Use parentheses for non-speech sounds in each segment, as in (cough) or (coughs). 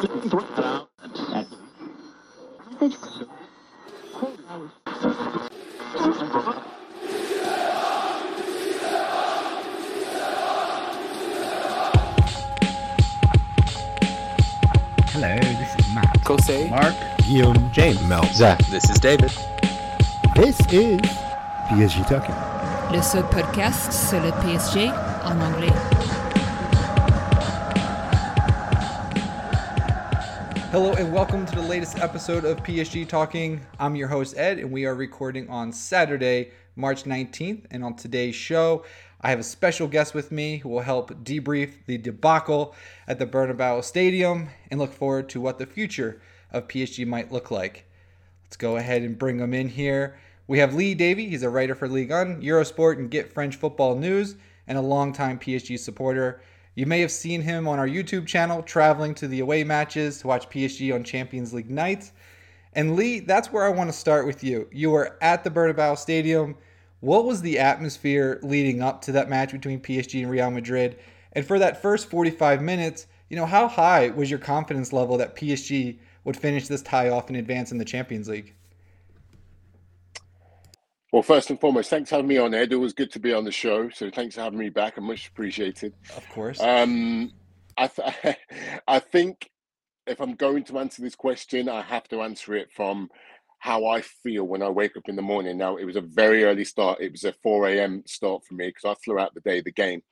Hello, this is Matt. Kosei. Mark. Guillaume, James, Mel, Zach. This is David. This is PSG Talking. Le seul podcast sur le PSG en anglais. Hello and welcome to the latest episode of PSG Talking. I'm your host Ed, and we are recording on Saturday, March 19th. And on today's show, I have a special guest with me who will help debrief the debacle at the Bernabeu Stadium and look forward to what the future of PSG might look like. Let's go ahead and bring him in here. We have Lee Davy. He's a writer for Ligue 1, Eurosport, and Get French Football News, and a longtime PSG supporter. You may have seen him on our YouTube channel traveling to the away matches to watch PSG on Champions League nights. And Lee, that's where I want to start with you. You were at the Bernabeu Stadium. What was the atmosphere leading up to that match between PSG and Real Madrid? And for that first 45 minutes, you know, how high was your confidence level that PSG would finish this tie off and advance in the Champions League? Well, first and foremost, thanks for having me on, Ed. It was good to be on the show. So thanks for having me back. I'm much appreciated. Of course. Um, I, th- (laughs) I think if I'm going to answer this question, I have to answer it from how I feel when I wake up in the morning. Now, it was a very early start. It was a 4 a.m. start for me because I flew out the day of the game.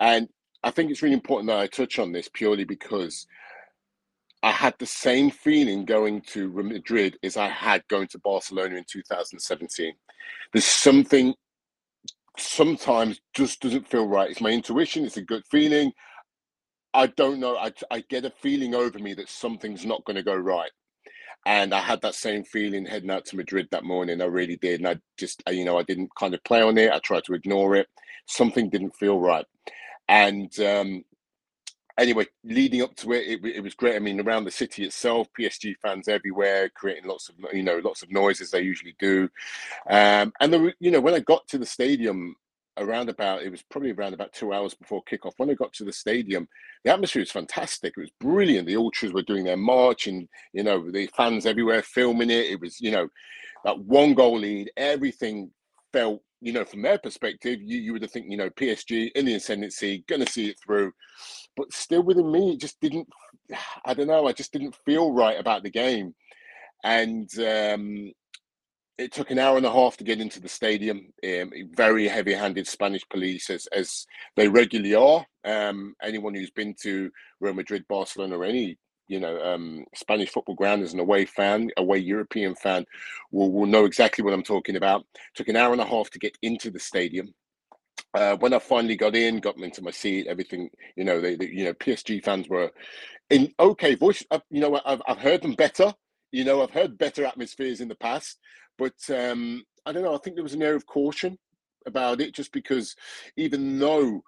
And I think it's really important that I touch on this purely because I had the same feeling going to Madrid as I had going to Barcelona in 2017. There's something sometimes just doesn't feel right. It's my intuition, it's a good feeling. I don't know. I, I get a feeling over me that something's not going to go right. And I had that same feeling heading out to Madrid that morning. I really did. And I just, you know, I didn't kind of play on it. I tried to ignore it. Something didn't feel right. And um, anyway, leading up to it, it, it, was great. I mean, around the city itself, PSG fans everywhere, creating lots of you know lots of noise as they usually do. Um, and the you know when I got to the stadium around about it was probably around about two hours before kickoff. When I got to the stadium, the atmosphere was fantastic. It was brilliant. The ultras were doing their march, and you know the fans everywhere filming it. It was you know that one goal lead. Everything felt you know, from their perspective, you, you would have think, you know, PSG in the ascendancy, to see it through. But still within me, it just didn't, (sighs) I don't know, I just didn't feel right about the game. And um, it took an hour and a half to get into the stadium. Um, very heavy handed Spanish police, as, as they regularly are. Um, anyone who's been to Real Madrid, Barcelona, or any you know um, Spanish football ground as an away fan, away European fan, will will know exactly what I'm talking about. Took an hour and a half to get into the stadium. Uh, when I finally got in, got into my seat, everything, you know, they, they you know, PSG fans were in okay voice. Uh, you know, I've I've heard them better. You know, I've heard better atmospheres in the past, but um, I don't know. I think there was an air of caution about it, just because even though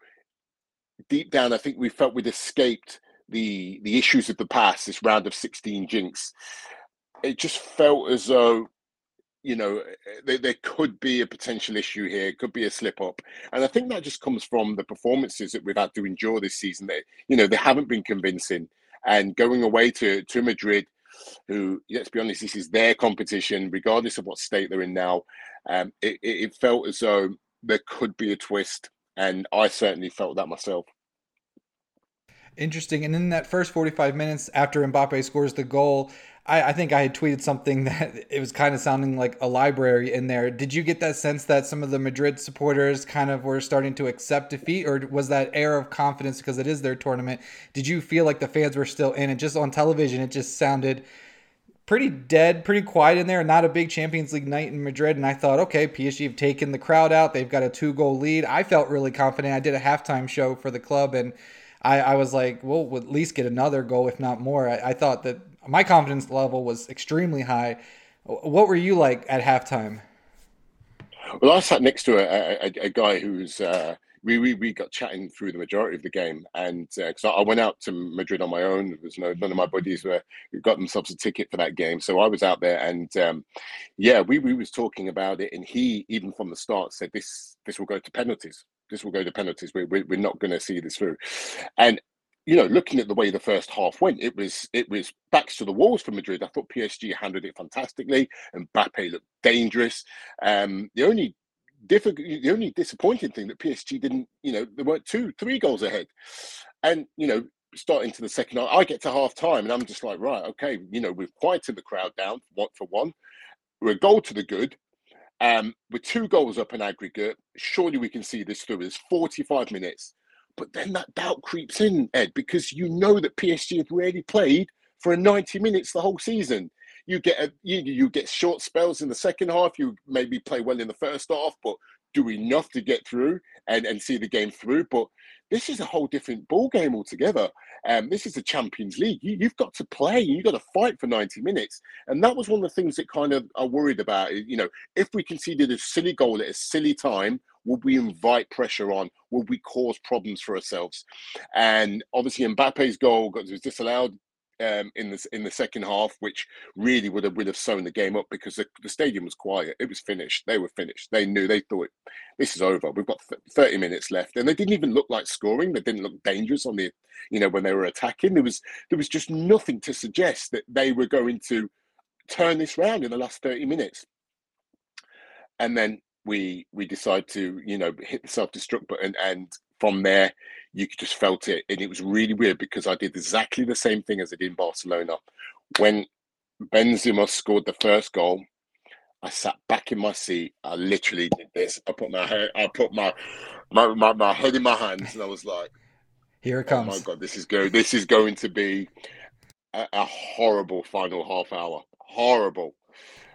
deep down, I think we felt we'd escaped the the issues of the past, this round of 16 jinx, it just felt as though you know there, there could be a potential issue here could be a slip up. And i think that just comes from the performances that we've had to endure this season that you know they haven't been convincing. And going away to to madrid who let's be honest this is their competition regardless of what state they're in now um, it, it felt as though there could be a twist. And i certainly felt that myself Interesting. And in that first 45 minutes after Mbappe scores the goal, I, I, think I had tweeted something (laughs) that it was kind of sounding like a library in there. Did you get that sense that some of the Madrid supporters kind of were starting to accept defeat, or was that air of confidence because it is their tournament? Did you feel like the fans were still in it? Just on television, it just sounded pretty dead, pretty quiet in there. Not a big Champions League night in Madrid. And I thought, okay, PSG have taken the crowd out. They've got a two goal lead. I felt really confident. I did a halftime show for the club and I, I was like, well, we'll at least get another goal, if not more. I, I thought that my confidence level was extremely high. What were you like at halftime? Well, I sat next to a, a, a guy who's uh, we, we we got chatting through the majority of the game, and because uh, I went out to Madrid on my own, there was no none of my buddies were got themselves a ticket for that game, so I was out there, and um, yeah, we we was talking about it, and he even from the start said this this will go to penalties this will go to penalties. We, we, we're not going to see this through. And you know, looking at the way the first half went, it was it was backs to the walls for Madrid. I thought PSG handled it fantastically, and Mbappe looked dangerous. Um, the only difficult, the only disappointing thing that PSG didn't, you know, there weren't two, three goals ahead, and you know, starting to the second half, I get to half time, and I'm just like, right, okay, you know, we've quieted the crowd down, one for one, we're a goal to the good. Um, with two goals up in aggregate, surely we can see this through. It's 45 minutes but then that doubt creeps in, Ed, because you know that PSG have really played for 90 minutes the whole season. You get a, you, you get short spells in the second half. You maybe play well in the first half, but do enough to get through and, and see the game through. But this is a whole different ball game altogether. Um, this is the Champions League. You, have got to play. You've got to fight for 90 minutes. And that was one of the things that kind of are worried about. You know, if we conceded a silly goal at a silly time, would we invite pressure on? Would we cause problems for ourselves? And obviously, Mbappe's goal was disallowed um, in the in the second half, which really would have would have sewn the game up because the, the stadium was quiet. It was finished. They were finished. They knew. They thought this is over. We've got thirty minutes left, and they didn't even look like scoring. They didn't look dangerous on the you know when they were attacking. There was there was just nothing to suggest that they were going to turn this round in the last thirty minutes. And then we we decide to you know hit the self destruct button, and from there you just felt it, and it was really weird because I did exactly the same thing as I did in Barcelona when Benzema scored the first goal. I sat back in my seat. I literally did this. I put my head. I put my my, my, my head in my hands, and I was like, "Here it comes!" Oh my god, this is going. This is going to be a, a horrible final half hour. Horrible.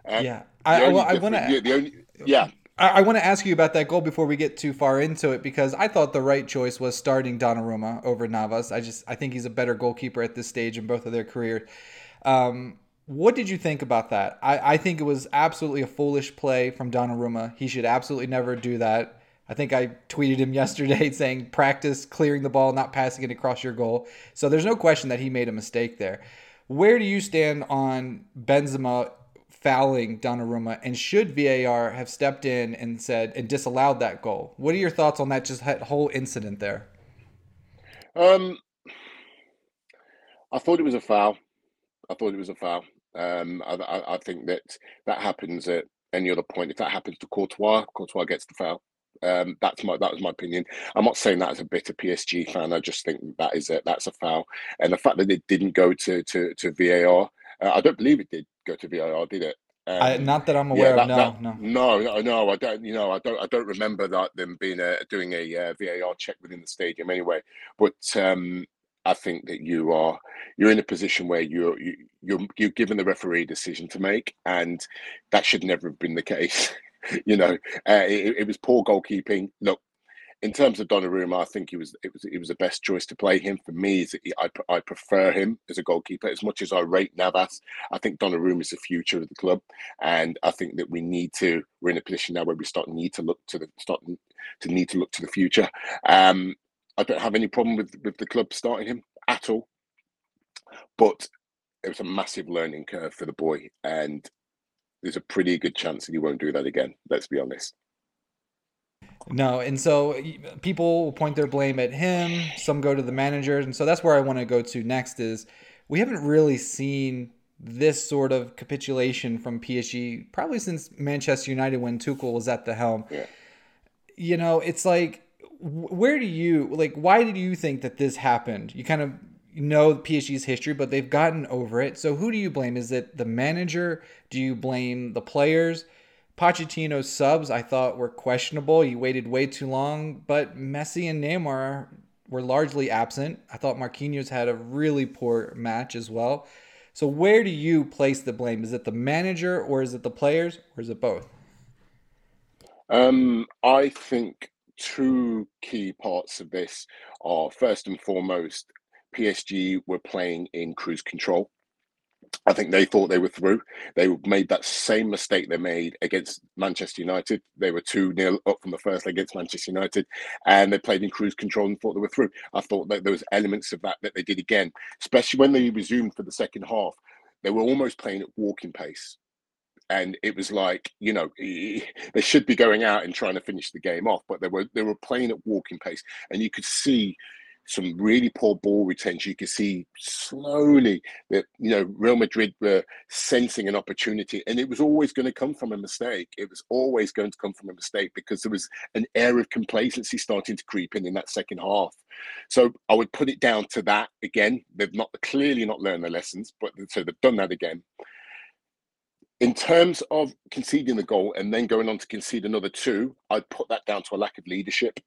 Um, yeah, I, well, I want to. The only, yeah. I, want to ask you about that goal before we get too far into it because I thought the right choice was starting Donnarumma over Navas. I just I think he's a better goalkeeper at this stage in both of their career. Um, what did you think about that? I, I think it was absolutely a foolish play from Donnarumma. He should absolutely never do that. I think I tweeted him (laughs) yesterday saying practice clearing the ball, not passing it across your goal. So there's no question that he made a mistake there. Where do you stand on Benzema fouling Donnarumma, and should VAR have stepped in and said and disallowed that goal? What are your thoughts on that just that whole incident there? Um, I thought it was a foul. I thought it was a foul. Um, I, I, I think that that happens at any other point. If that happens to Courtois, Courtois gets the foul. Um, that's my that was my opinion. I'm not saying that as a bitter PSG fan. I just think that is it. That's a foul, and the fact that it didn't go to to to VAR, uh, I don't believe it did go to VAR, did it? Um, I, not that I'm aware yeah, that, of. No, that, no, no, no. I don't. You know, I don't. I don't remember that them being a, doing a uh, VAR check within the stadium anyway. But um, I think that you are you're in a position where you're you, you're you're given the referee decision to make, and that should never have been the case. (laughs) you know, uh, it, it was poor goalkeeping. Look, in terms of Donnarumma, I think he was it was it was the best choice to play him. For me, I I prefer him as a goalkeeper as much as I rate Navas. I think Donnarumma is the future of the club, and I think that we need to. We're in a position now where we start need to look to the start to need to look to the future. Um, I don't have any problem with with the club starting him at all, but it was a massive learning curve for the boy, and there's a pretty good chance that he won't do that again. Let's be honest. No, and so people point their blame at him. Some go to the managers, and so that's where I want to go to next. Is we haven't really seen this sort of capitulation from PSG probably since Manchester United when Tuchel was at the helm. Yeah. You know, it's like where do you like why did you think that this happened? You kind of know PSG's history, but they've gotten over it. So who do you blame? Is it the manager? Do you blame the players? Pochettino's subs I thought were questionable. He waited way too long, but Messi and Neymar were largely absent. I thought Marquinhos had a really poor match as well. So where do you place the blame? Is it the manager or is it the players or is it both? Um, I think two key parts of this are first and foremost, PSG were playing in cruise control. I think they thought they were through. They made that same mistake they made against Manchester United. They were 2 0 up from the first leg against Manchester United, and they played in cruise control and thought they were through. I thought that there was elements of that that they did again, especially when they resumed for the second half. They were almost playing at walking pace. And it was like, you know, they should be going out and trying to finish the game off, but they were they were playing at walking pace, and you could see some really poor ball retention. You can see slowly that you know Real Madrid were sensing an opportunity, and it was always going to come from a mistake. It was always going to come from a mistake because there was an air of complacency starting to creep in in that second half. So I would put it down to that again. They've not clearly not learned their lessons, but so they've done that again. In terms of conceding the goal and then going on to concede another two, I'd put that down to a lack of leadership.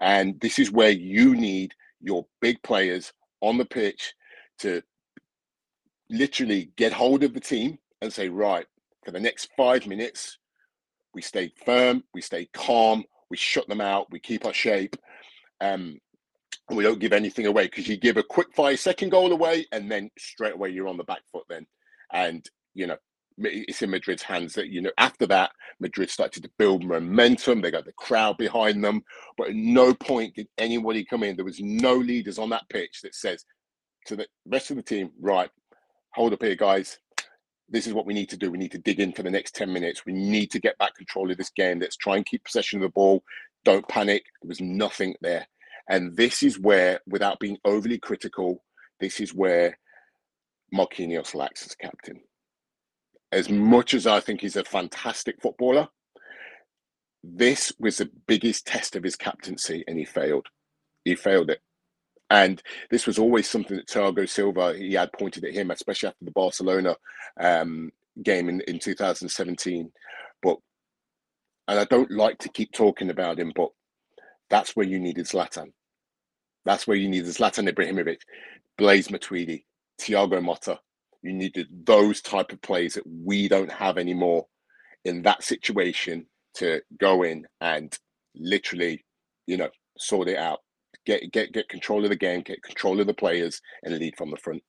And this is where you need your big players on the pitch to literally get hold of the team and say, right, for the next five minutes, we stay firm, we stay calm, we shut them out, we keep our shape, um, and we don't give anything away because you give a quick five second goal away and then straight away you're on the back foot then. And, you know, it's in Madrid's hands that you know after that Madrid started to build momentum. They got the crowd behind them, but at no point did anybody come in. There was no leaders on that pitch that says to the rest of the team, "Right, hold up here, guys. This is what we need to do. We need to dig in for the next ten minutes. We need to get back control of this game. Let's try and keep possession of the ball. Don't panic." There was nothing there, and this is where, without being overly critical, this is where Marquinhos lacks as captain as much as I think he's a fantastic footballer, this was the biggest test of his captaincy and he failed. He failed it. And this was always something that Thiago Silva, he had pointed at him, especially after the Barcelona um, game in, in 2017. But, and I don't like to keep talking about him, but that's where you needed Zlatan. That's where you needed Zlatan Ibrahimovic, Blaise Matuidi, Thiago Motta, you needed those type of plays that we don't have anymore in that situation to go in and literally, you know, sort it out, get get get control of the game, get control of the players, and lead from the front.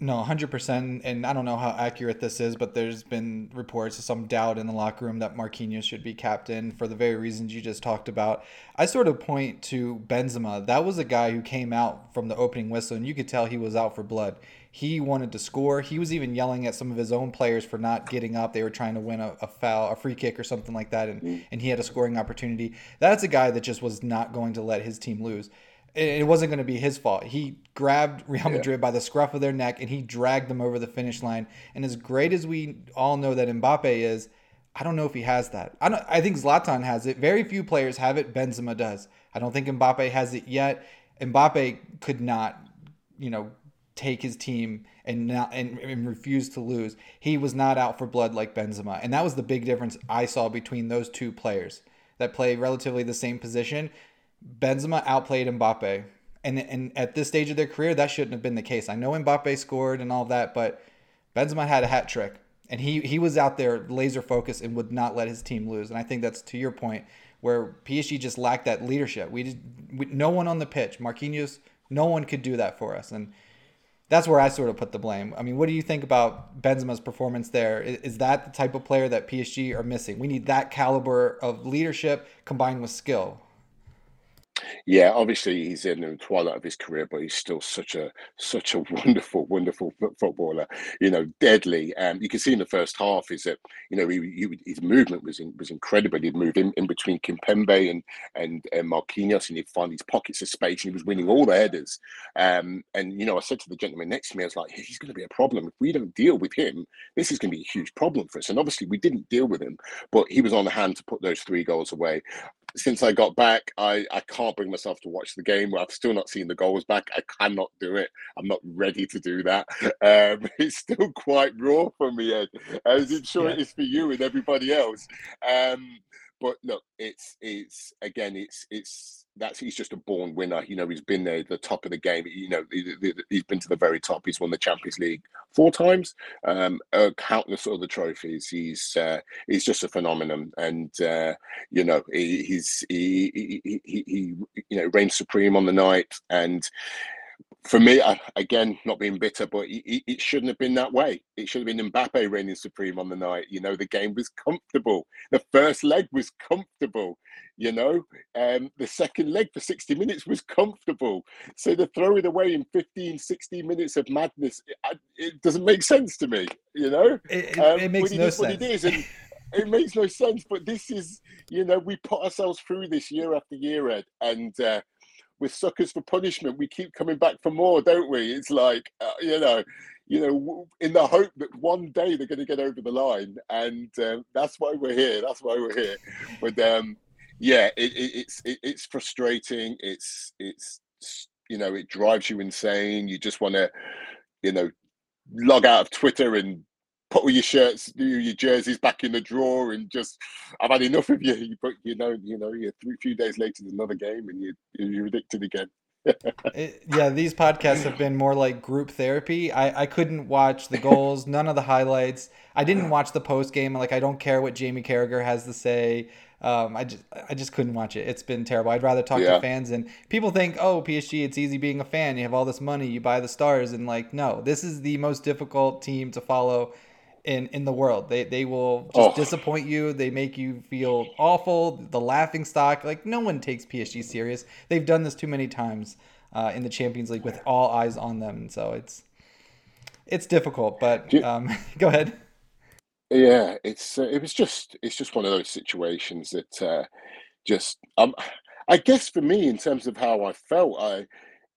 No, 100%. And I don't know how accurate this is, but there's been reports of some doubt in the locker room that Marquinhos should be captain for the very reasons you just talked about. I sort of point to Benzema. That was a guy who came out from the opening whistle, and you could tell he was out for blood. He wanted to score. He was even yelling at some of his own players for not getting up. They were trying to win a, a foul, a free kick, or something like that, and, mm. and he had a scoring opportunity. That's a guy that just was not going to let his team lose it wasn't going to be his fault. He grabbed Real Madrid yeah. by the scruff of their neck and he dragged them over the finish line. And as great as we all know that Mbappe is, I don't know if he has that. I don't. I think Zlatan has it. Very few players have it. Benzema does. I don't think Mbappe has it yet. Mbappe could not, you know, take his team and not and, and refuse to lose. He was not out for blood like Benzema, and that was the big difference I saw between those two players that play relatively the same position. Benzema outplayed Mbappe. And, and at this stage of their career, that shouldn't have been the case. I know Mbappe scored and all that, but Benzema had a hat trick. And he, he was out there laser focused and would not let his team lose. And I think that's to your point, where PSG just lacked that leadership. We, just, we no one on the pitch, Marquinhos, no one could do that for us. And that's where I sort of put the blame. I mean, what do you think about Benzema's performance there? Is, is, that the type of player that PSG are missing? We need that caliber of leadership combined with skill. Yeah, obviously he's in the twilight of his career, but he's still such a such a (laughs) wonderful, wonderful footballer. You know, deadly. Um, you can see in the first half is that you know he, he, his movement was in, was incredible. He'd move in, in between Kimpembe and and uh, Marquinhos, and he'd find these pockets of space, and he was winning all the headers. Um, and you know, I said to the gentleman next to me, I was like, he's going to be a problem if we don't deal with him. This is going to be a huge problem for us. And obviously, we didn't deal with him, but he was on the hand to put those three goals away since I got back, I, I can't bring myself to watch the game. Where I've still not seen the goals back. I cannot do it. I'm not ready to do that. (laughs) Um, (laughs) it's still quite raw for me, Ed, as I'm sure yeah. it is for you and everybody else. Um, but look, it's it's again, it's it's that's he's just a born winner. You know, he's been there, the top of the game. You know, he, has been to the very top. He's won the Champions League four times, um, uh, countless other trophies. He's uh, he's just a phenomenon, and uh, you know, he, he's he, he, he, he you know reigns supreme on the night, and for me, I, again, not being bitter, but it, it, shouldn't have been that way. It should have been Mbappe reigning supreme on the night. You know, the game was comfortable. The first leg was comfortable. You know, um, the second leg for 60 minutes was comfortable. So to throw it away in 15, 16 minutes of madness, it, it doesn't make sense to me. You know, it, um, makes no sense. What it is, and it makes no sense. But this is, you know, we put ourselves through this year after year, Ed, and. Uh, we're suckers for punishment. We keep coming back for more, don't we? It's like uh, you know, you know, in the hope that one day they're going to get over the line, and um, that's why we're here. That's why we're here. But um, yeah, it, it, it's it, it's frustrating. It's it's you know, it drives you insane. You just want to, you know, log out of Twitter and put all your shirts, your jerseys back in the drawer, and just I've had enough of you. (laughs) You put, you know, you know, you're three few days later, there's another game, and you you're addicted again. it, (laughs) yeah, these podcasts have been more like group therapy. I, I couldn't watch the goals, none of the highlights. I didn't watch the post game. Like I don't care what Jamie Carragher has to say. Um, I just I just couldn't watch it. It's been terrible. I'd rather talk yeah. to fans and people think, oh, PSG, it's easy being a fan. You have all this money, you buy the stars, and like, no, this is the most difficult team to follow in in the world. They they will just oh. disappoint you. They make you feel awful. The laughing stock. Like no one takes PSG serious. They've done this too many times uh, in the Champions League with all eyes on them. So it's it's difficult. But um, (laughs) go ahead. Yeah, it's uh, it was just it's just one of those situations that uh, just um I guess for me in terms of how I felt I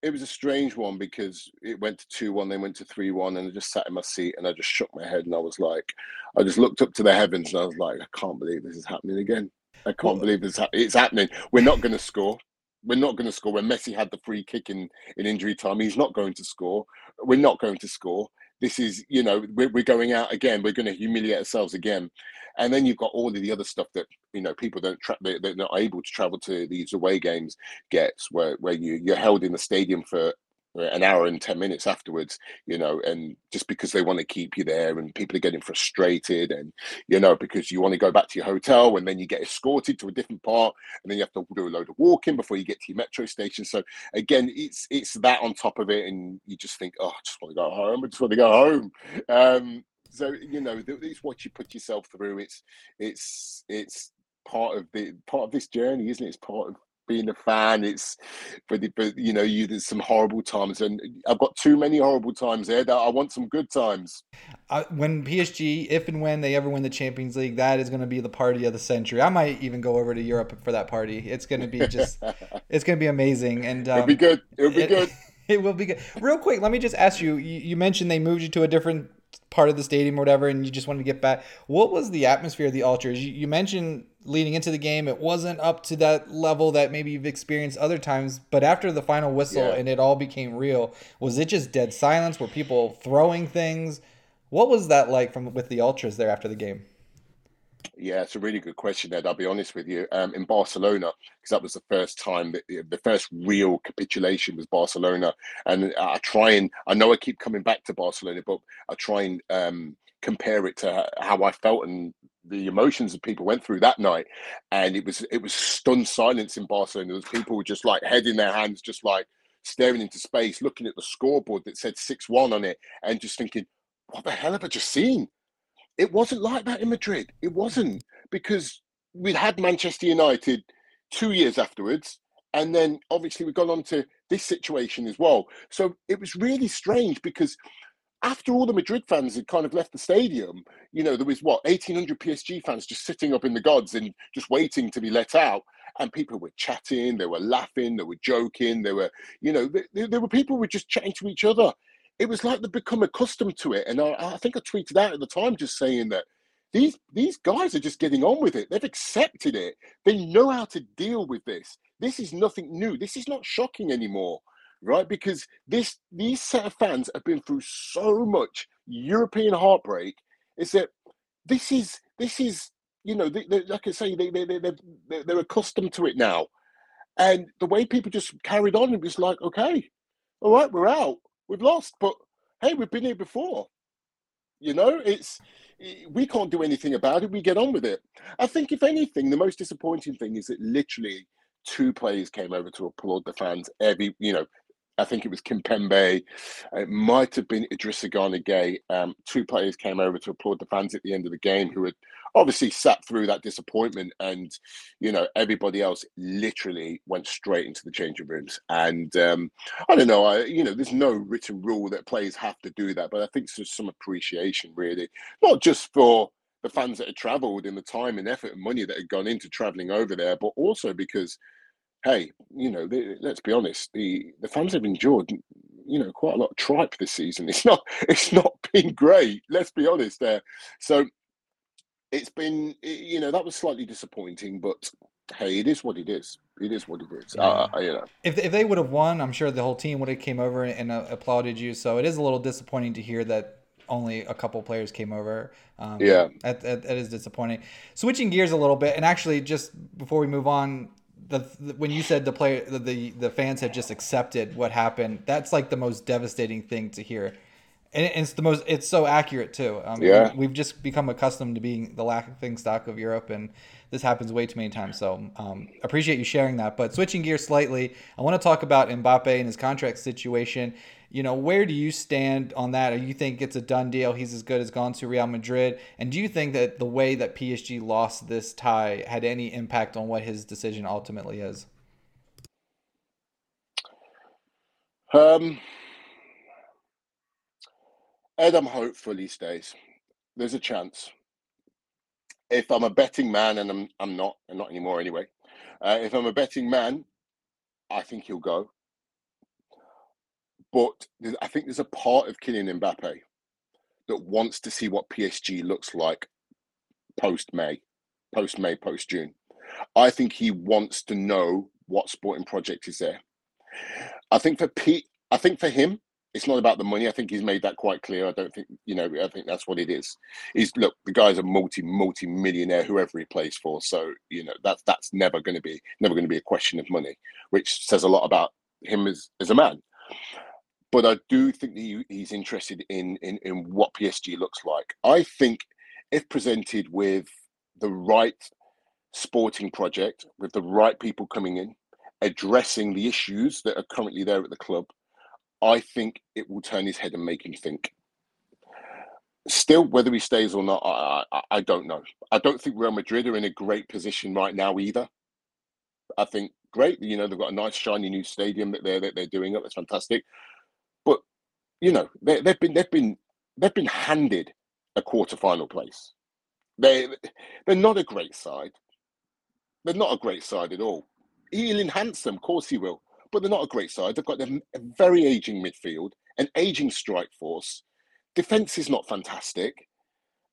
it was a strange one because it went to two one, then went to three one, and I just sat in my seat and I just shook my head and I was like, I just looked up to the heavens and I was like, I can't believe this is happening again. I can't believe this. Ha- it's happening. We're not going to score. We're not going to score. When Messi had the free kick in in injury time, he's not going to score. We're not going to score. This is, you know, we're, we're going out again. We're going to humiliate ourselves again. And then you've got all of the other stuff that you know people don't tra- they, they're not able to travel to these away games gets where where you you're held in the stadium for an hour and 10 minutes afterwards you know and just because they want to keep you there and people are getting frustrated and you know because you want to go back to your hotel and then you get escorted to a different part and then you have to do a load of walking before you get to your metro station. So again it's it's that on top of it and you just think oh i just want to go home i just want to go home. Um so you know it's what you put yourself through. It's it's it's part of the part of this journey isn't it? It's part of being a fan it's but, but you know you there's some horrible times and i've got too many horrible times there that i want some good times. Uh, when psg if and when they ever win the champions league that is going to be the party of the century. I might even go over to europe for that party. It's going to be just (laughs) it's going to be amazing and um, it'll be good. It'll be it, good. (laughs) it will be good. Real quick let me just ask you you, you mentioned they moved you to a different part of the stadium or whatever, and you just wanted to get back. What was the atmosphere of the Ultras? You, you, mentioned leading into the game, it wasn't up to that level that maybe you've experienced other times, but after the final whistle yeah. and it all became real, was it just dead silence? Were people throwing things? What was that like from with the Ultras there after the game? Yeah, it's a really good question, Ed. I'll be honest with you. Um, in Barcelona, because that was the first time that the first real capitulation was Barcelona, and I try and I know I keep coming back to Barcelona, but I try and um, compare it to how I felt and the emotions that people went through that night. And it was it was stunned silence in Barcelona. There people were just like head in their hands, just like staring into space, looking at the scoreboard that said six one on it, and just thinking, "What the hell have I just seen?" It wasn't like that in Madrid. It wasn't because we'd had Manchester United two years afterwards, and then obviously we've gone on to this situation as well. So it was really strange because after all the Madrid fans had kind of left the stadium, you know, there was what 1800 PSG fans just sitting up in the gods and just waiting to be let out. And people were chatting, they were laughing, they were joking, they were, you know, there, there were people were just chatting to each other it was like they've become accustomed to it. And I, I think I tweeted out at the time just saying that these these guys are just getting on with it. They've accepted it. They know how to deal with this. This is nothing new. This is not shocking anymore, right? Because this these set of fans have been through so much European heartbreak. Is that this is this is you know they, they, like I say they they they they're, they're accustomed to it now, and the way people just carried on, it was like okay, all right, we're out we've lost, but hey, we've been here before. You know, it's we can't do anything about it. We get on with it. I think, if anything, the most disappointing thing is that literally two players came over to applaud the fans. Every, you know, I think it was Kimpembe. It might have been Idrissa Gueye. Um, two players came over to applaud the fans at the end of the game who had obviously sat through that disappointment. And, you know, everybody else literally went straight into the changing rooms. And um, I don't know, I, you know, there's no written rule that players have to do that. But I think there's some appreciation, really, not just for the fans that had travelled and the time and effort and money that had gone into travelling over there, but also because hey, you know, let's be honest, the the fans have endured, you know, quite a lot of tripe this season. (laughs) It's not it's not been great. Let's be honest there. So it's been, you know, that was slightly disappointing, but hey, it is what it is. It is what it is. Yeah. Uh, you know, if if they would have won, I'm sure the whole team would have came over and uh, applauded you. So it is a little disappointing to hear that only a couple players came over. Um, yeah, that, that, that is disappointing. Switching gears a little bit, and actually, just before we move on, the, the, when you said the player the, the the fans had just accepted what happened that's like the most devastating thing to hear and it's the most it's so accurate too um, yeah we've just become accustomed to being the laughing stock of europe and this happens way too many times so um, appreciate you sharing that but switching gears slightly i want to talk about mbappe and his contract situation you know, where do you stand on that? Or you think it's a done deal? He's as good as gone to Real Madrid. And do you think that the way that PSG lost this tie had any impact on what his decision ultimately is? Um, Ed, I'm hopeful he stays. There's a chance. If I'm a betting man, and I'm I'm not, I'm not anymore anyway. Uh, if I'm a betting man, I think he'll go. But I think there's a part of Kylian Mbappe that wants to see what PSG looks like post May, post May, post June. I think he wants to know what sporting project is there. I think for Pete, I think for him, it's not about the money. I think he's made that quite clear. I don't think you know. I think that's what it is. He's look, the guy's a multi multi millionaire, whoever he plays for. So you know that's that's never going to be never going to be a question of money, which says a lot about him as as a man but I do think he, he's interested in, in in what PSG looks like. I think if presented with the right sporting project, with the right people coming in, addressing the issues that are currently there at the club, I think it will turn his head and make him think. Still, whether he stays or not, I, I, I don't know. I don't think Real Madrid are in a great position right now either. I think great, you know, they've got a nice shiny new stadium that they're that they're doing up. That's fantastic But you know, they, have been they've been they've been handed a quarter-final place. They they're not a great side. They're not a great side at all. He'll enhance them, of course he will, but they're not a great side. They've got a very aging midfield, an aging strike force. Defense is not fantastic.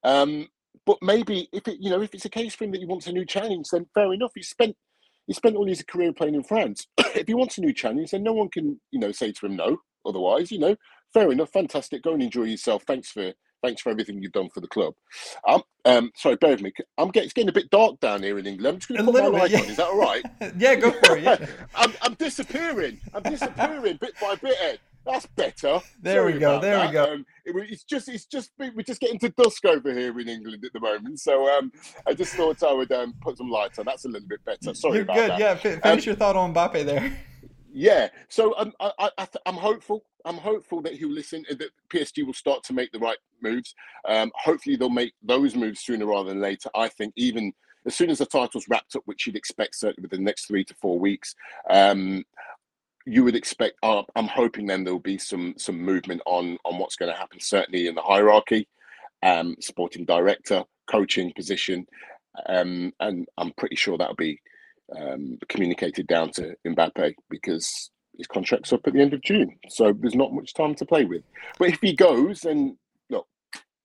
Um, but maybe if it, you know, if it's a case for him that he wants a new challenge, then fair enough. He spent he spent all his career playing in France. (clears throat) if he wants a new challenge, then no one can, you know, say to him no. Otherwise, you know, fair enough, fantastic. Go and enjoy yourself. Thanks for thanks for everything you've done for the club. Um, um sorry, bear with me. I'm getting it's getting a bit dark down here in England. I'm just going to put my light yeah. on. Is that all right? (laughs) yeah, go for it. Yeah. (laughs) I'm, I'm disappearing. I'm disappearing bit by bit. Ed. That's better. There Sorry we go. There that. we go. Um, it, it's just, it's just, we're just getting to dusk over here in England at the moment. So um, I just thought I would um, put some light on. That's a little bit better. Sorry You're about good. that. Yeah, finish um, your thought on Mbappe there. Yeah. So um, I, I, I am hopeful. I'm hopeful that he'll listen and that PSG will start to make the right moves. Um, hopefully, they'll make those moves sooner rather than later. I think even as soon as the title's wrapped up, which you'd expect certainly within the next three to four weeks, um, you would expect. Uh, I'm hoping then there'll be some some movement on on what's going to happen. Certainly in the hierarchy, um, sporting director, coaching position, um, and I'm pretty sure that'll be um, communicated down to Mbappe because his contract's up at the end of June. So there's not much time to play with. But if he goes, then look,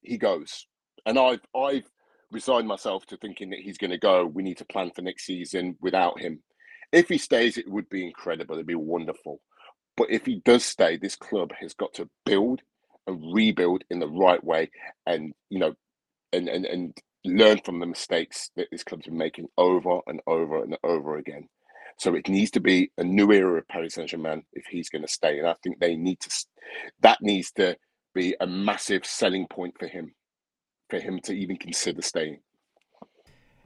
he goes. And I've I've resigned myself to thinking that he's going to go. We need to plan for next season without him. If he stays, it would be incredible. It'd be wonderful. But if he does stay, this club has got to build and rebuild in the right way, and you know, and and and learn from the mistakes that this club's been making over and over and over again. So it needs to be a new era of Paris Saint Germain if he's going to stay, and I think they need to. That needs to be a massive selling point for him, for him to even consider staying.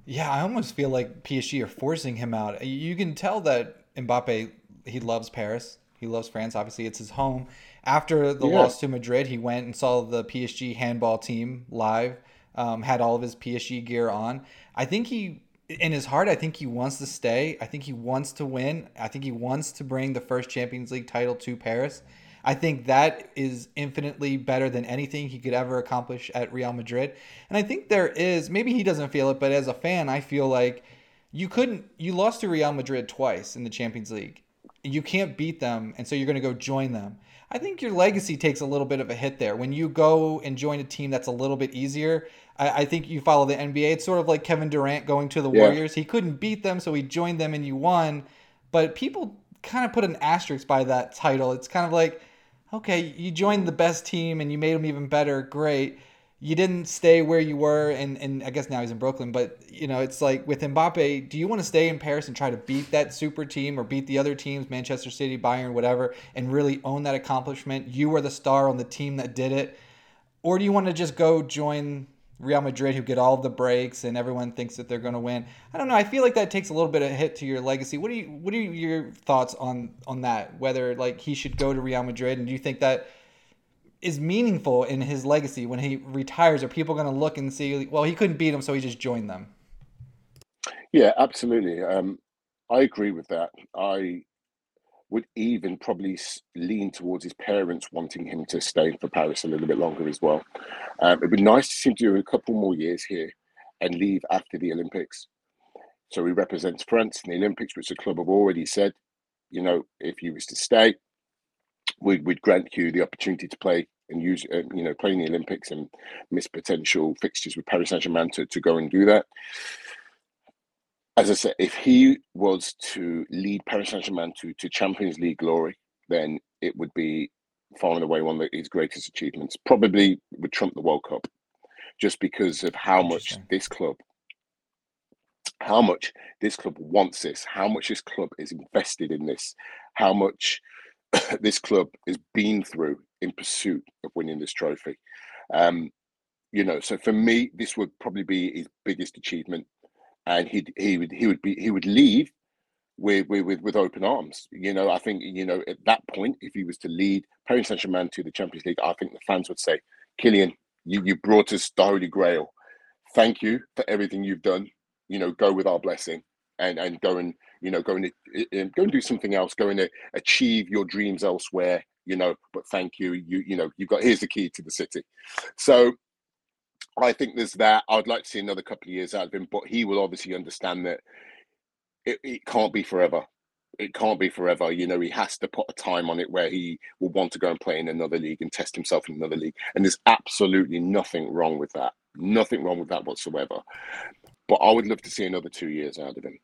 Yeah, I almost feel like PSG are forcing him out. You can tell that Mbappe he loves Paris. He loves France. Obviously, it's his home. After the yeah. loss to Madrid, he went and saw the PSG handball team live. Um, had all of his PSG gear on. I think he in his heart, I think he wants to stay. I think he wants to win. I think he wants to bring the first Champions League title to Paris. I think that is infinitely better than anything he could ever accomplish at Real Madrid. And I think there is, maybe he doesn't feel it, but as a fan, I feel like you couldn't you lost to Real Madrid twice in the Champions League. You can't beat them, and so you're going to go join them. I think your legacy takes a little bit of a hit there when you go and join a team that's a little bit easier. I, I think you follow the NBA. It's sort of like Kevin Durant going to the yeah. Warriors. He couldn't beat them, so he joined them and you won. But people kind of put an asterisk by that title. It's kind of like, okay, you joined the best team and you made them even better. Great you didn't stay where you were, and, and I guess now he's in Brooklyn. But you know, it's like with Mbappe, do you want to stay in Paris and try to beat that super team or beat the other teams, Manchester City, Bayern, whatever, and really own that accomplishment? You were the star on the team that did it, or do you want to just go join Real Madrid, who get all the breaks and everyone thinks that they're going to win? I don't know. I feel like that takes a little bit of hit to your legacy. What do you What are your thoughts on on that? Whether like he should go to Real Madrid, and do you think that is meaningful in his legacy when he retires? Are people going to look and see, well, he couldn't beat them so he just joined them? Yeah, absolutely. Um, I agree with that. I would even probably lean towards his parents wanting him to stay for Paris a little bit longer as well. Um, it'd be nice to see him do a couple more years here and leave after the Olympics. So he represents France in the Olympics, which the club have already said, you know, if he was to stay, we'd, we'd grant you the opportunity to play and use, uh, you know, play in the Olympics and miss potential fixtures with Paris Saint Germain to, to go and do that. As I said, if he was to lead Paris Saint Germain to, to Champions League glory, then it would be far and away one of his greatest achievements. Probably would trump the World Cup, just because of how much this club, how much this club wants this, how much this club is invested in this, how much (coughs) this club has been through in pursuit of winning this trophy. Um, you know, so for me, this would probably be his biggest achievement, and he he would he would be he would leave with with with open arms. You know, I think you know at that point, if he was to lead Paris Saint Germain to the Champions League, I think the fans would say, "Kylian, you you brought us the Holy Grail. Thank you for everything you've done. You know, go with our blessing." and and go and you know go and eh, eh, go and do something else go and eh, achieve your dreams elsewhere you know but thank you you you know you've got here's the key to the city so i think there's that i'd like to see another couple of years out of him but he will obviously understand that it, it can't be forever it can't be forever. You know, he has to put a time on it where he will want to go and play in another league and test himself in another league. And there's absolutely nothing wrong with that. Nothing wrong with that whatsoever. But I would love to see another two years out of him.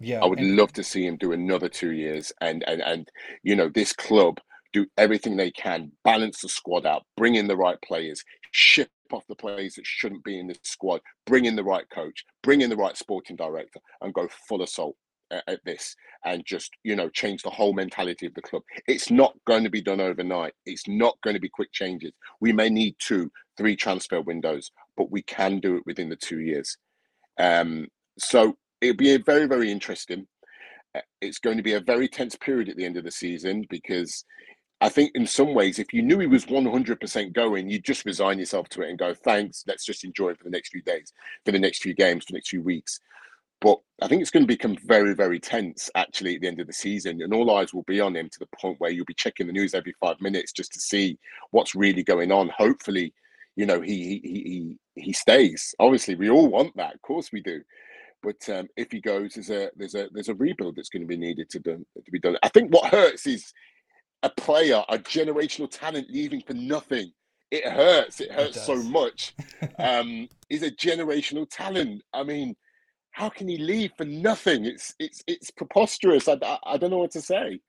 Yeah, I would and- love to see him do another two years, and and and you know this club do everything they can, balance the squad out, bring in the right players, ship off the players that shouldn't be in the squad, bring in the right coach, bring in the right sporting director, and go full assault at, this and just you know change the whole mentality of the club. It's not going to be done overnight. It's not going to be quick changes. We may need two, three transfer windows, but we can do it within the two years. Um, so it'll be very, very interesting. Uh, it's going to be a very tense period at the end of the season because I think in some ways, if you knew he was 100% going, you'd just resign yourself to it and go, thanks, let's just enjoy it for the next few days, for the next few games, for the next few weeks. But I think it's going to become very, very tense actually at the end of the season. And all eyes will be on him to the point where you'll be checking the news every five minutes just to see what's really going on. Hopefully, you know, he he he he stays. Obviously, we all want that. Of course we do. But um, if he goes, there's a there's a there's a rebuild that's going to be needed to done to be done. I think what hurts is a player, a generational talent leaving for nothing. It hurts. It hurts it so much. (laughs) um, he's a generational talent. I mean, how can he leave for nothing? It's it's it's preposterous. I, I, I don't know what to say.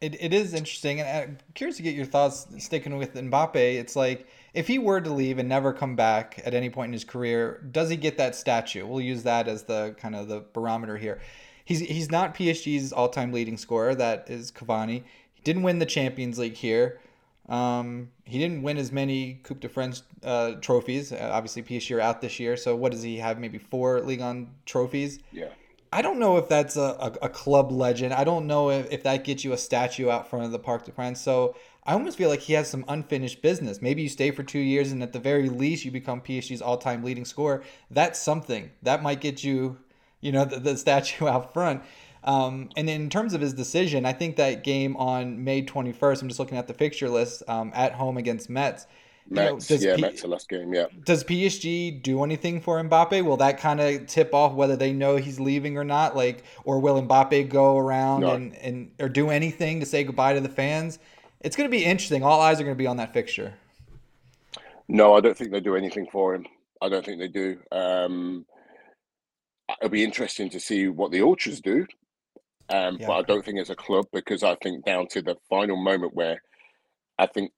It, it is interesting, and I'm curious to get your thoughts. Sticking with Mbappe, it's like if he were to leave and never come back at any point in his career, does he get that statue? We'll use that as the kind of the barometer here. He's he's not PSG's all-time leading scorer. That is Cavani. He didn't win the Champions League here. Um, he didn't win as many Coupe de France uh, trophies. Uh, obviously, PSG are out this year. So what does he have? Maybe four Ligue 1 trophies. Yeah. I don't know if that's a, a, a, club legend. I don't know if, if that gets you a statue out front of the Parc des Princes. So I almost feel like he has some unfinished business. Maybe you stay for two years and at the very least you become PSG's all time leading scorer. That's something. That might get you, you know, the, the statue (laughs) out front. Um, and in terms of his decision, I think that game on May 21st, I'm just looking at the fixture list um, at home against Metz. Mets, does yeah, P- Metz the last game, yeah. Does PSG do anything for Mbappe? Will that kind of tip off whether they know he's leaving or not? Like, or will Mbappe go around No. and, and or do anything to say goodbye to the fans? It's going to be interesting. All eyes are going to be on that fixture. No, I don't think they do anything for him. I don't think they do. Um, it'll be interesting to see what the Ultras do, um, Yeah. but I don't think as a club because I think down to the final moment where I think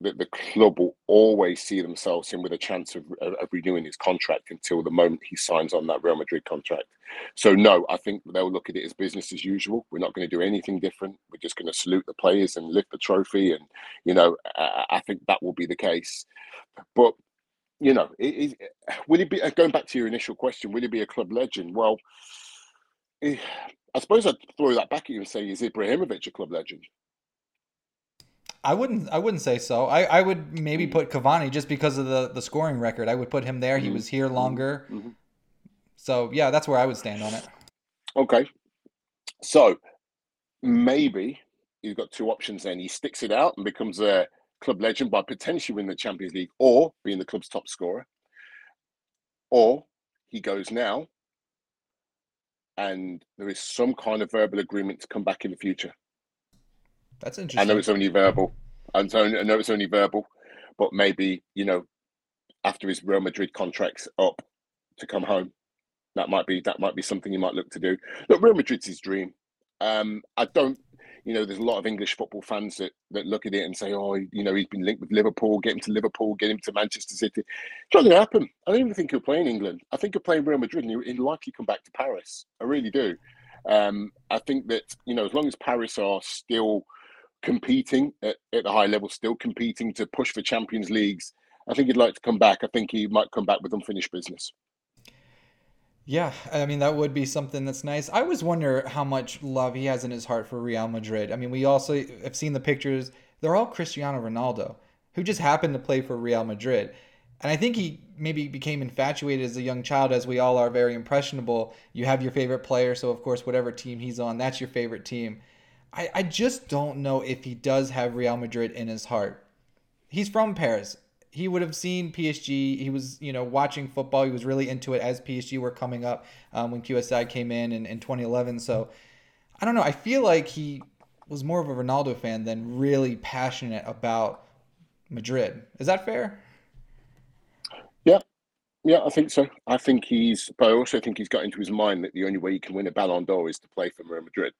that the club will always see themselves in with a chance of, of, renewing his contract until the moment he signs on that Real Madrid contract. So no, I think they'll look at it as business as usual. We're not going to do anything different. We're just going to salute the players and lift the trophy, and you know, I, I think that will be the case. But you know, it, it, will it be uh, going back to your initial question? Will he be a club legend? Well, I suppose I'd throw that back at you and say, is Ibrahimovic a club legend? I wouldn't. I wouldn't say so. I, I would maybe Mm. put Cavani just because of the the scoring record. I would put him there. He Mhm. was here longer. Mhm. So yeah, that's where I would stand on it. Okay, so maybe he's got two options. Then he sticks it out and becomes a club legend by potentially winning the Champions League or being the club's top scorer, or he goes now, and there is some kind of verbal agreement to come back in the future. That's interesting. I know it's only verbal. And so I know it's only verbal, but maybe you know, after his Real Madrid contract's up, to come home. That might be that might be something he might look to do. Look, Real Madrid's his dream. Um, I don't, you know, there's a lot of English football fans that that look at it and say, oh, you know, he's been linked with Liverpool. Get him to Liverpool. Get him to Manchester City. It's not going to happen. I don't even think he'll play in England. I think he'll play in Real Madrid, and he'll, likely come back to Paris. I really do. Um, I think that you know, as long as Paris are still competing at, at the high level, still competing to push for Champions Leagues. I think he'd like to come back. I think he might come back with unfinished business. Yeah, I mean that would be something that's nice. I always wonder how much love he has in his heart for Real Madrid. I mean, we also have seen the pictures. They're all Cristiano Ronaldo, who just happened to play for Real Madrid. And I think he maybe became infatuated as a young child, as we all are very impressionable. You have your favorite player, so of course, whatever team he's on, that's your favorite team. I, I just don't know if he does have Real Madrid in his heart. He's from Paris. He would have seen PSG. He was, you know, watching football. He was really into it as PSG were coming up um, when QSI came in, in in 2011. So I don't know. I feel like he was more of a Ronaldo fan than really passionate about Madrid. Is that fair? Yeah, yeah, I think so. I think he's, but I also think he's got into his mind that the only way he can win a Ballon d'Or is to play for Real Madrid.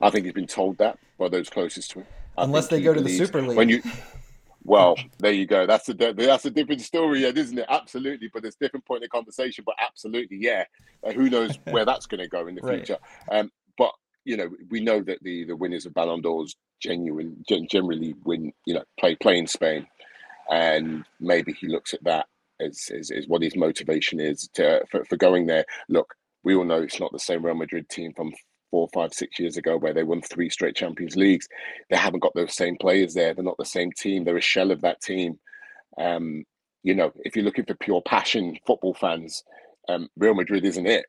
I think he's been told that by those closest to him. I Unless they go to the Super League. When you, (laughs) well, there you go. That's a that's a different story, Ed, isn't it? Absolutely, but it's a different point of conversation. But absolutely, yeah. Uh, who knows (laughs) where that's going to go in the Right. future? Um, but you know, we know that the the winners of Ballon d'Ors genuine gen- generally win. You know, play play in Spain, and maybe he looks at that as as, as what his motivation is to for, for going there. Look, we all know it's not the same Real Madrid team from four, five, six years ago where they won three straight Champions Leagues. They haven't got those same players there. They're not the same team. They're a shell of that team. Um, you know, if you're looking for pure passion, football fans, um, Real Madrid isn't it.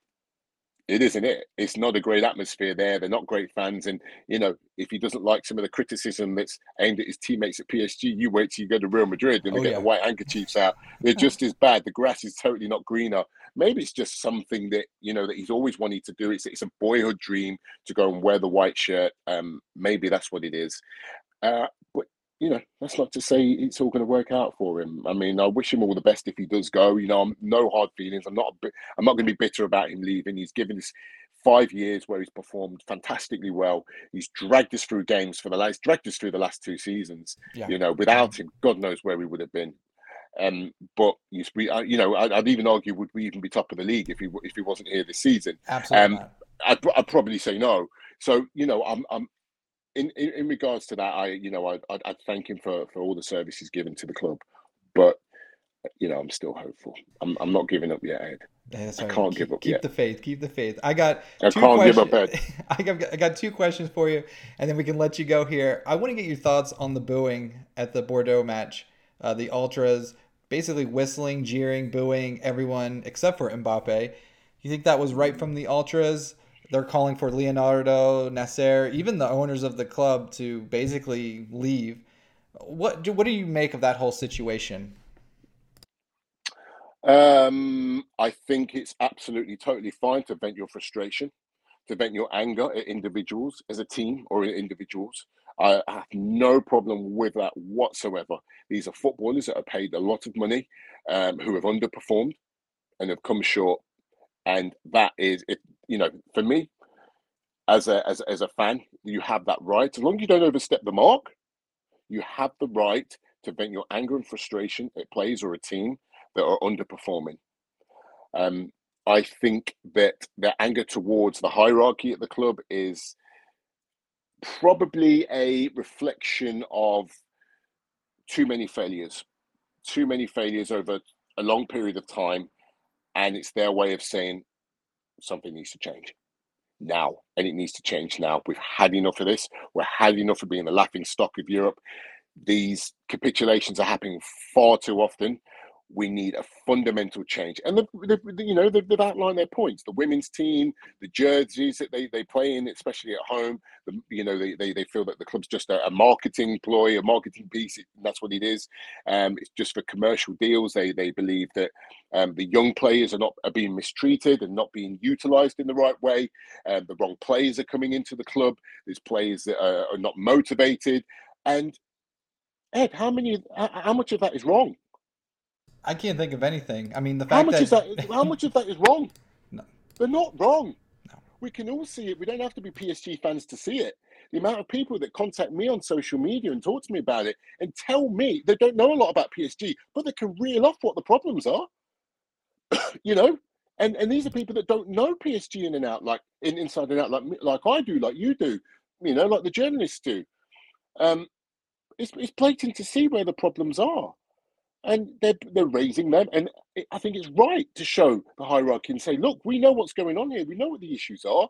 It isn't it. It's not a great atmosphere there. They're not great fans. And, you know, if he doesn't like some of the criticism that's aimed at his teammates at PSG, you wait till you go to Real Madrid and they Oh, get yeah. the white handkerchiefs out. They're (laughs) just as bad. The grass is totally not greener. Maybe it's just something that, you know, that he's always wanted to do. It's, it's a boyhood dream to go and wear the white shirt. Um, maybe that's what it is. Uh, but you know, that's not to say it's all going to work out for him. I mean, I wish him all the best if he does go. You know, I'm no hard feelings. I'm not. A bit, I'm not going to be bitter about him leaving. He's given us five years where he's performed fantastically well. He's dragged us through games for the last, dragged us through the last two seasons. Yeah. You know, without him, God knows where we would have been. Um, but you, we, I, you know, I'd, I'd even argue would we even be top of the league if he if he wasn't here this season. Absolutely Um. I'd, I'd probably say no. So you know, I'm, I'm in, in in regards to that. I you know, I'd, I'd, I'd thank him for for all the services given to the club, but you know, I'm still hopeful. I'm I'm not giving up yet, Ed. Yeah, I can't keep, give up keep yet. the faith. Keep the faith. I got I two can't give up, questions. (laughs) I got I got two questions for you, and then we can let you go here. I want to get your thoughts on the booing at the Bordeaux match. Uh, the ultras basically whistling, jeering, booing everyone except for Mbappe. You think that was right from the ultras? They're calling for Leonardo, Nasser, even the owners of the club to basically leave. What do, what do you make of that whole situation? Um, I think it's absolutely totally fine to vent your frustration, to vent your anger at individuals as a team or individuals. I have no problem with that whatsoever. These are footballers that are paid a lot of money, um, who have underperformed and have come short, and that is. You know, for me, as a as, as a fan, you have that right. As long as you don't overstep the mark, you have the right to vent your anger and frustration at players or a team that are underperforming. Um, I think that their anger towards the hierarchy at the club is probably a reflection of too many failures, too many failures over a long period of time. And it's their way of saying something needs to change now. And it needs to change now. We've had enough of this. We're had enough of being the laughing stock of Europe. These capitulations are happening far too often we need a fundamental change. And the, the, you know they've, they've, outlined their points. The women's team, the jerseys that they, they play in, especially at home. The, you know they, they, they feel that the club's just a, a marketing ploy, a marketing piece. That's what it is. Um, it's just for commercial deals. They they believe that um, the young players are not are being mistreated and not being utilised in the right way. Um, the wrong players are coming into the club. There's players that are, are not motivated. And Ed, how many? How much of that is wrong? I can't think of anything. I mean, the fact how much that is that? How much of that is wrong? (laughs) No, they're not wrong. No. We can all see it. We don't have to be PSG fans to see it. The amount of people that contact me on social media and talk to me about it and tell me they don't know a lot about PSG, but they can reel off what the problems are. (coughs) you know, and and these are people that don't know PSG in and out, like in, inside and out, like like I do, like you do. You know, like the journalists do. Um, it's it's blatant to see where the problems are and they're they're raising them, and I think it's right to show the hierarchy and say, look, we know what's going on here. We know what the issues are.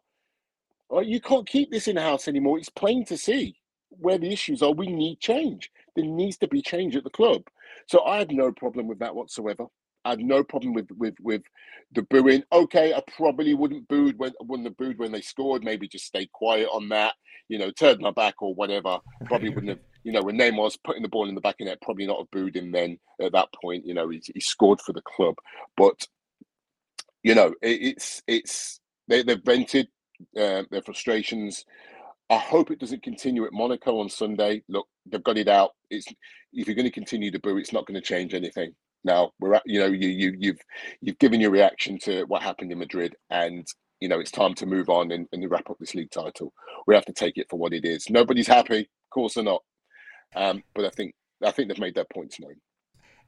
Right? You can't keep this in the house anymore. It's plain to see where the issues are. We need change. There needs to be change at the club. So I have no problem with that whatsoever. I had no problem with with with the booing. Okay, I probably wouldn't booed when wouldn't have booed when they scored. Maybe just stay quiet on that. You know, turned my back or whatever. Probably wouldn't have. You know, when Neymar's putting the ball in the back of net, probably not have booed him then. At that point, you know, he, he scored for the club. But you know, it, it's it's they they've vented uh, their frustrations. I hope it doesn't continue at Monaco on Sunday. Look, they've got it out. It's if you're going to continue to boo, it's not going to change anything now we're at you know you you you've you've given your reaction to what happened in Madrid and you know it's time to move on and, and wrap up this league title we have to take it for what it is nobody's happy of course they're not um, but I think I think they've made their points known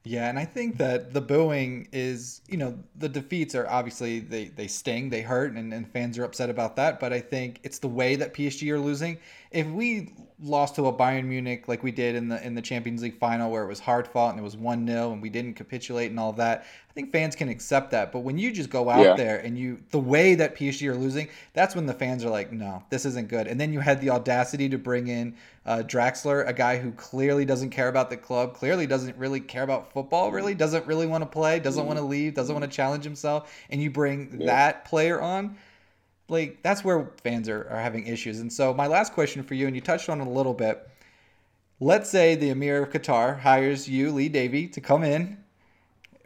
yeah, and I think that the booing is, you know, the defeats are obviously they they sting, they hurt, and, and fans are upset about that. But I think it's the way that PSG are losing. If we lost to a Bayern Munich like we did in the in the Champions League final where it was hard fought and it was one 0 and we didn't capitulate and all that, I think fans can accept that. But when you just go out yeah. there and you the way that PSG are losing, that's when the fans are like, no, this isn't good. And then you had the audacity to bring in uh, Draxler, a guy who clearly doesn't care about the club, clearly doesn't really care about football, really doesn't really want to play, doesn't want to leave, doesn't want to challenge himself, and you bring yeah. that player on. Like that's where fans are, are having issues. And so my last question for you, and you touched on it a little bit. Let's say the Emir of Qatar hires you, Lee Davey, to come in,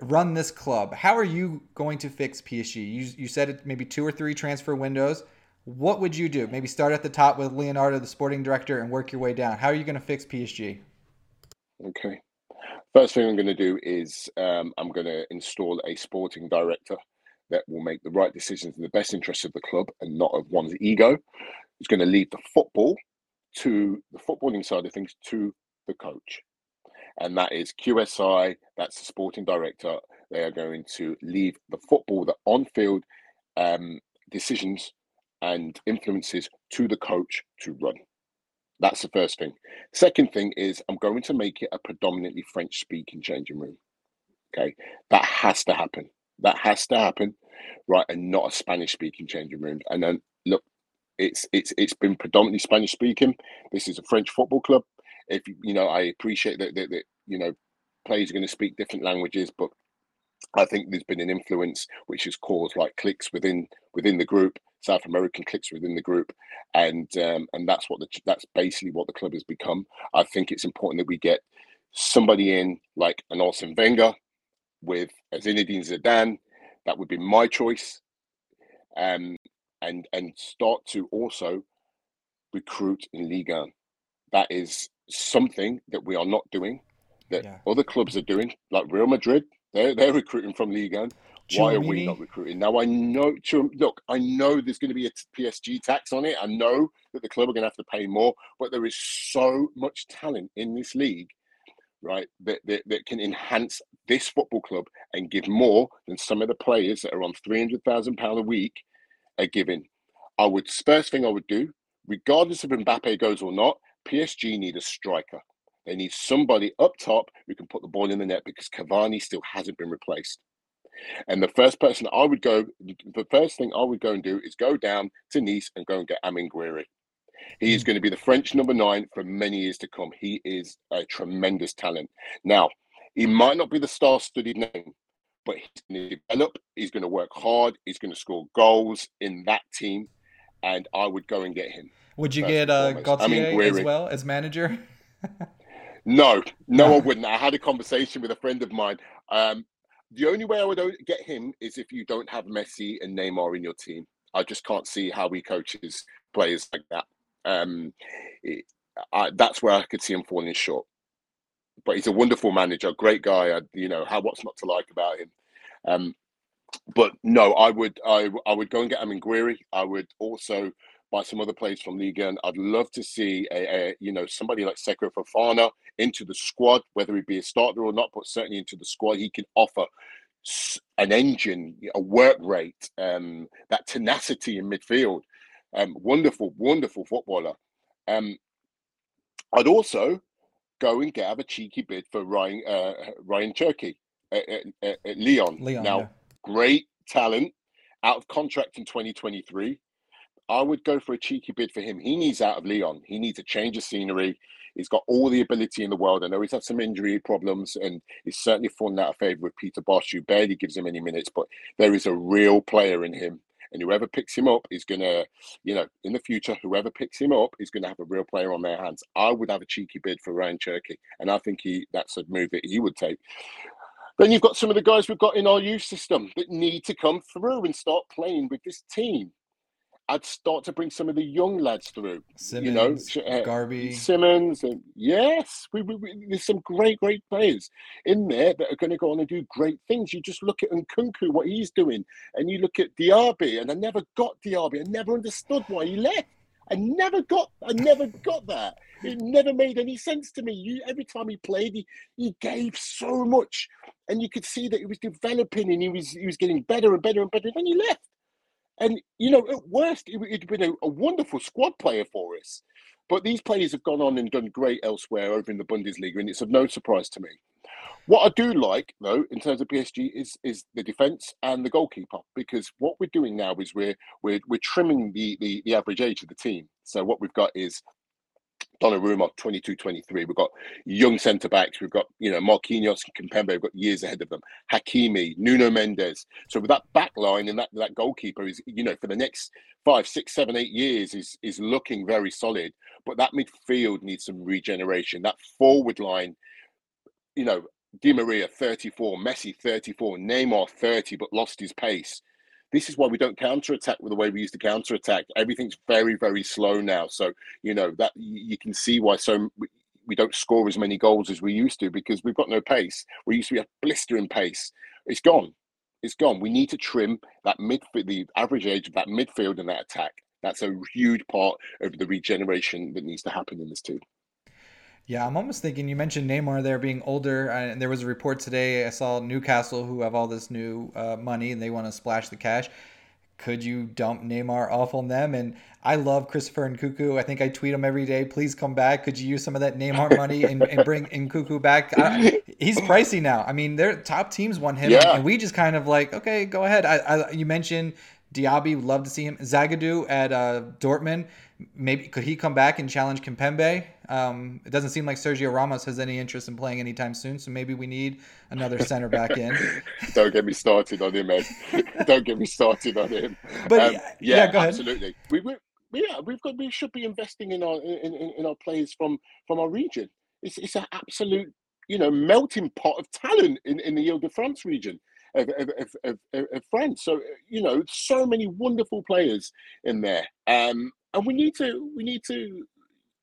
run this club. How are you going to fix PSG? You, you said it maybe two or three transfer windows what would you do? Maybe start at the top with Leonardo, the sporting director, and work your way down. How are you going to fix PSG? Okay. First thing I'm going to do is um, I'm going to install a sporting director that will make the right decisions in the best interest of the club and not of one's ego. It's going to leave the football to the footballing side of things to the coach. And that is QSI, that's the sporting director. They are going to leave the football, the on field um, decisions and influences to the coach to run. That's the first thing. Second thing is I'm going to make it a predominantly French speaking changing room. Okay. That has to happen. That has to happen, right? And not a Spanish speaking changing room. And then look, it's it's it's been predominantly Spanish speaking. This is a French football club. If you know, I appreciate that that, that you know players are going to speak different languages, but I think there's been an influence which has caused like clicks within within the group South American clicks within the group, and um, and that's what the that's basically what the club has become. I think it's important that we get somebody in like an Arsene Wenger with a Zinedine Zidane. That would be my choice, um, and and start to also recruit in Liga. That is something that we are not doing. That yeah. other clubs are doing, like Real Madrid. They're they're recruiting from Liga. Why are we not recruiting? Now I know. Look, I know there's going to be a PSG tax on it. I know that the club are going to have to pay more, but there is so much talent in this league, right? That that, that can enhance this football club and give more than some of the players that are on three hundred thousand pound a week are giving. I would first thing I would do, regardless of Mbappe goes or not, PSG need a striker. They need somebody up top who can put the ball in the net because Cavani still hasn't been replaced. And the first person I would go, the first thing I would go and do is go down to Nice and go and get Amine Gouiri. He is hmm. going to be the French number nine for many years to come. He is a tremendous talent. Now, he might not be the star-studded name, but he's going to develop. He's going to work hard. He's going to score goals in that team, and I would go and get him. Would you get uh, Galtier I mean, as well as manager? (laughs) no, no, I wouldn't. I had a conversation with a friend of mine. Um, the only way I would get him is if you don't have Messi and Neymar in your team. I just can't see how he coaches players like that. Um, it, I, that's where I could see him falling short. But he's a wonderful manager, great guy. You know how what's not to like about him. Um, but no, I would I I would go and get Amine Gouiri. I would also buy some other players from Liga, and I'd love to see a, a, you know somebody like Seko Fofana into the squad, whether he be a starter or not, but certainly into the squad. He can offer an engine, a work rate, um, that tenacity in midfield. Um, wonderful, wonderful footballer. Um, I'd also go and get have a cheeky bid for Ryan uh, Ryan Cherki at, at, at Lyon. Lyon. Now, yeah. great talent, out of contract in 2023. I would go for a cheeky bid for him. He needs out of Lyon. He needs a change of scenery. He's got all the ability in the world. I know he's had some injury problems and he's certainly fallen out of favour with Peter Bosz, who barely gives him any minutes, but there is a real player in him. And whoever picks him up is going to, you know, in the future, whoever picks him up is going to have a real player on their hands. I would have a cheeky bid for Ryan Cherki. And I think he that's a move that he would take. Then you've got some of the guys we've got in our youth system that need to come through and start playing with this team. I'd start to bring some of the young lads through. Simons, you know, uh, Gharbi, Simons, and yes, we, we, we, there's some great, great players in there that are going to go on and do great things. You just look at Nkunku, what he's doing, and you look at Diaby, and I never got Diaby. I never understood why he left. I never got, I never got that. It never made any sense to me. You, every time he played, he, he gave so much, and you could see that he was developing, and he was he was getting better and better and better. Then he left. And, you know, at worst, it, would have been a, a, wonderful squad player for us. But these players have gone on and done great elsewhere over in the Bundesliga, and it's of no surprise to me. What I do like, though, in terms of PSG, is is the defence and the goalkeeper, because what we're doing now is we're we're, we're trimming the, the the average age of the team. So what we've got is Donnarumma, 22, 23. We've got young centre backs. We've got, you know, Marquinhos and Kimpembe. We've got years ahead of them. Hakimi, Nuno Mendes. So with that back line and that, that goalkeeper is, you know, for the next five, six, seven, eight years is is looking very solid. But that midfield needs some regeneration. That forward line, you know, Di Maria 34, Messi 34, Neymar 30, but lost his pace. This is why we don't counter attack with the way we used to counter attack. Everything's very, very slow now. So you know that you can see why so we don't score as many goals as we used to because we've got no pace. We used to be a blistering pace. It's gone. It's gone. We need to trim that midfield, the average age of that midfield and that attack. That's a huge part of the regeneration that needs to happen in this team. Yeah, I'm almost thinking you mentioned Neymar there being older, and there was a report today. I saw Newcastle who have all this new uh, money and they want to splash the cash. Could you dump Neymar off on them? And I love Christopher Nkunku. I think I tweet him every day. Please come back. Could you use some of that Neymar (laughs) money and, and bring Cuckoo back? I, he's pricey now. I mean, their top teams want him, yeah. and we just kind of like, okay, go ahead. I, I, you mentioned Diaby, would love to see him. Zagadou at uh, Dortmund, maybe could he come back and challenge Kimpembe? Um, it doesn't seem like Sergio Ramos has any interest in playing anytime soon, so maybe we need another center back in. (laughs) Don't get me started on him, Ed. (laughs) Don't get me started on him. But um, yeah, yeah, absolutely. We, we, yeah, we've got we should be investing in our in, in, in our players from from our region. It's it's an absolute you know melting pot of talent in, in the Ile-de-France region of, of, of, of, France. So you know, so many wonderful players in there, um, and we need to we need to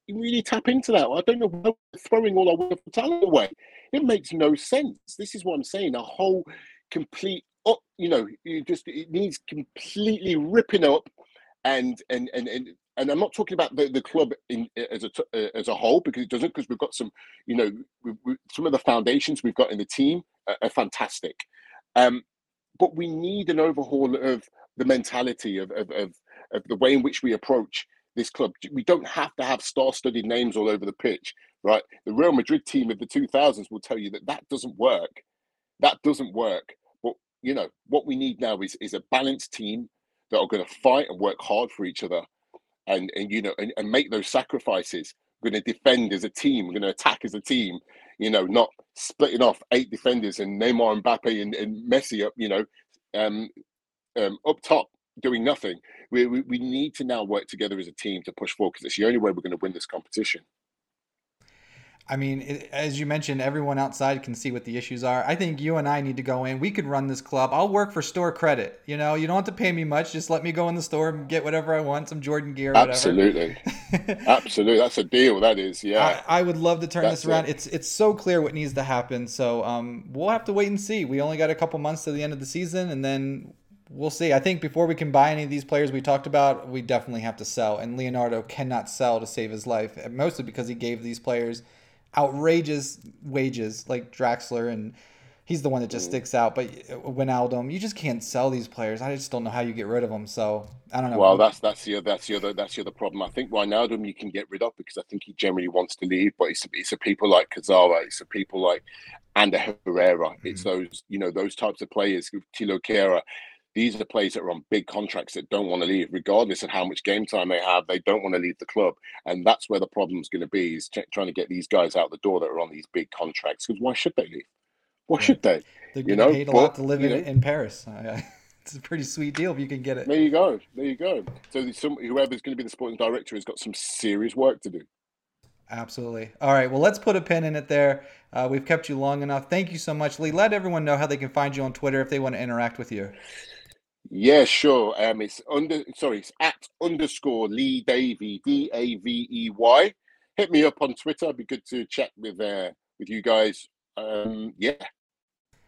really tap into that. I don't know why we're throwing all our wonderful talent away. It makes no sense. This is what I'm saying. A whole complete up, you know, you just it needs completely ripping up and and and and and I'm not talking about the, the club in as a as a whole because it doesn't because we've got some you know we, we, some of the foundations we've got in the team are, are fantastic, um, but we need an overhaul of the mentality of, of of of the way in which we approach this club. We don't have to have star-studded names all over the pitch, right? The Real Madrid team of the 2000s will tell you that that doesn't work. That doesn't work. But you know what we need now is is a balanced team that are going to fight and work hard for each other and, and you know and, and make those sacrifices we're going to defend as a team we're going to attack as a team you know not splitting off eight defenders and Neymar Mbappe and, and Messi up you know um, um, up top doing nothing we, we, we need to now work together as a team to push forward because it's the only way we're going to win this competition I mean, it, as you mentioned, everyone outside can see what the issues are. I think you and I need to go in. We could run this club. I'll work for store credit. You know, you don't have to pay me much. Just let me go in the store and get whatever I want, some Jordan gear. Absolutely, (laughs) absolutely. That's a deal. That is, yeah. I, I would love to turn That's this around. It. It's it's so clear what needs to happen. So um, we'll have to wait and see. We only got a couple months to the end of the season, and then we'll see. I think before we can buy any of these players we talked about, we definitely have to sell. And Leonardo cannot sell to save his life, mostly because he gave these players outrageous wages like Draxler and he's the one that just mm. sticks out. But Wijnaldum, you just can't sell these players. I just don't know how you get rid of them. So I don't know. Well, that's that's the that's the other that's the other problem. I think Wijnaldum you can get rid of because I think he generally wants to leave. But it's it's a people like Kurzawa, it's a people like Ander Herrera. Mm-hmm. It's those you know those types of players. Thilo Kehrer these are players that are on big contracts that don't want to leave, regardless of how much game time they have. They don't want to leave the club, and that's where the problem's going to be: is trying to get these guys out the door that are on these big contracts. Because why should they leave? Why yeah. should they? They're you know, paid a but, lot to live in, in Paris. (laughs) it's a pretty sweet deal if you can get it. There you go. There you go. So some, whoever's going to be the sporting director has got some serious work to do. Absolutely. All right. Well, let's put a pin in it there. Uh, we've kept you long enough. Thank you so much, Lee. Let everyone know how they can find you on Twitter if they want to interact with you. Yeah, sure. Um, it's under sorry, it's at underscore Lee Davey D A V E Y. Hit me up on Twitter. It'd be good to chat with uh with you guys. Um, yeah,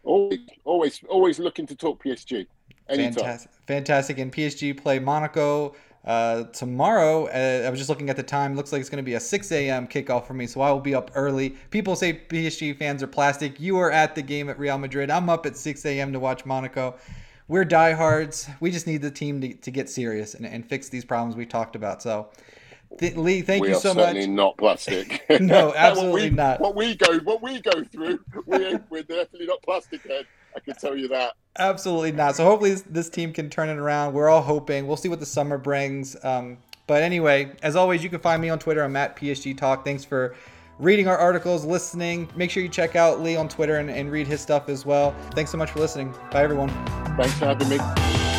always, always, always looking to talk PSG. Anytime. Fantastic, fantastic. And PSG play Monaco uh, tomorrow. Uh, I was just looking at the time. Looks like it's going to be a 6 a.m. kickoff for me, so I will be up early. People say PSG fans are plastic. You are at the game at Real Madrid. I'm up at 6 a.m. to watch Monaco we're diehards. We just need the team to, to get serious and, and fix these problems we talked about. So, th- Lee, thank we you so much. Not plastic. (laughs) (laughs) no, absolutely what we, not. What we go, what we go through, we we're definitely not plastic head. I can tell you that. Absolutely not. So hopefully this, this, team can turn it around. We're all hoping. We'll see what the summer brings. Um, but anyway, as always, you can find me on Twitter. I'm at PSG Talk. Thanks for reading our articles, listening. Make sure you check out Lee on Twitter and, and read his stuff as well. Thanks so much for listening. Bye, everyone. Thanks for having me.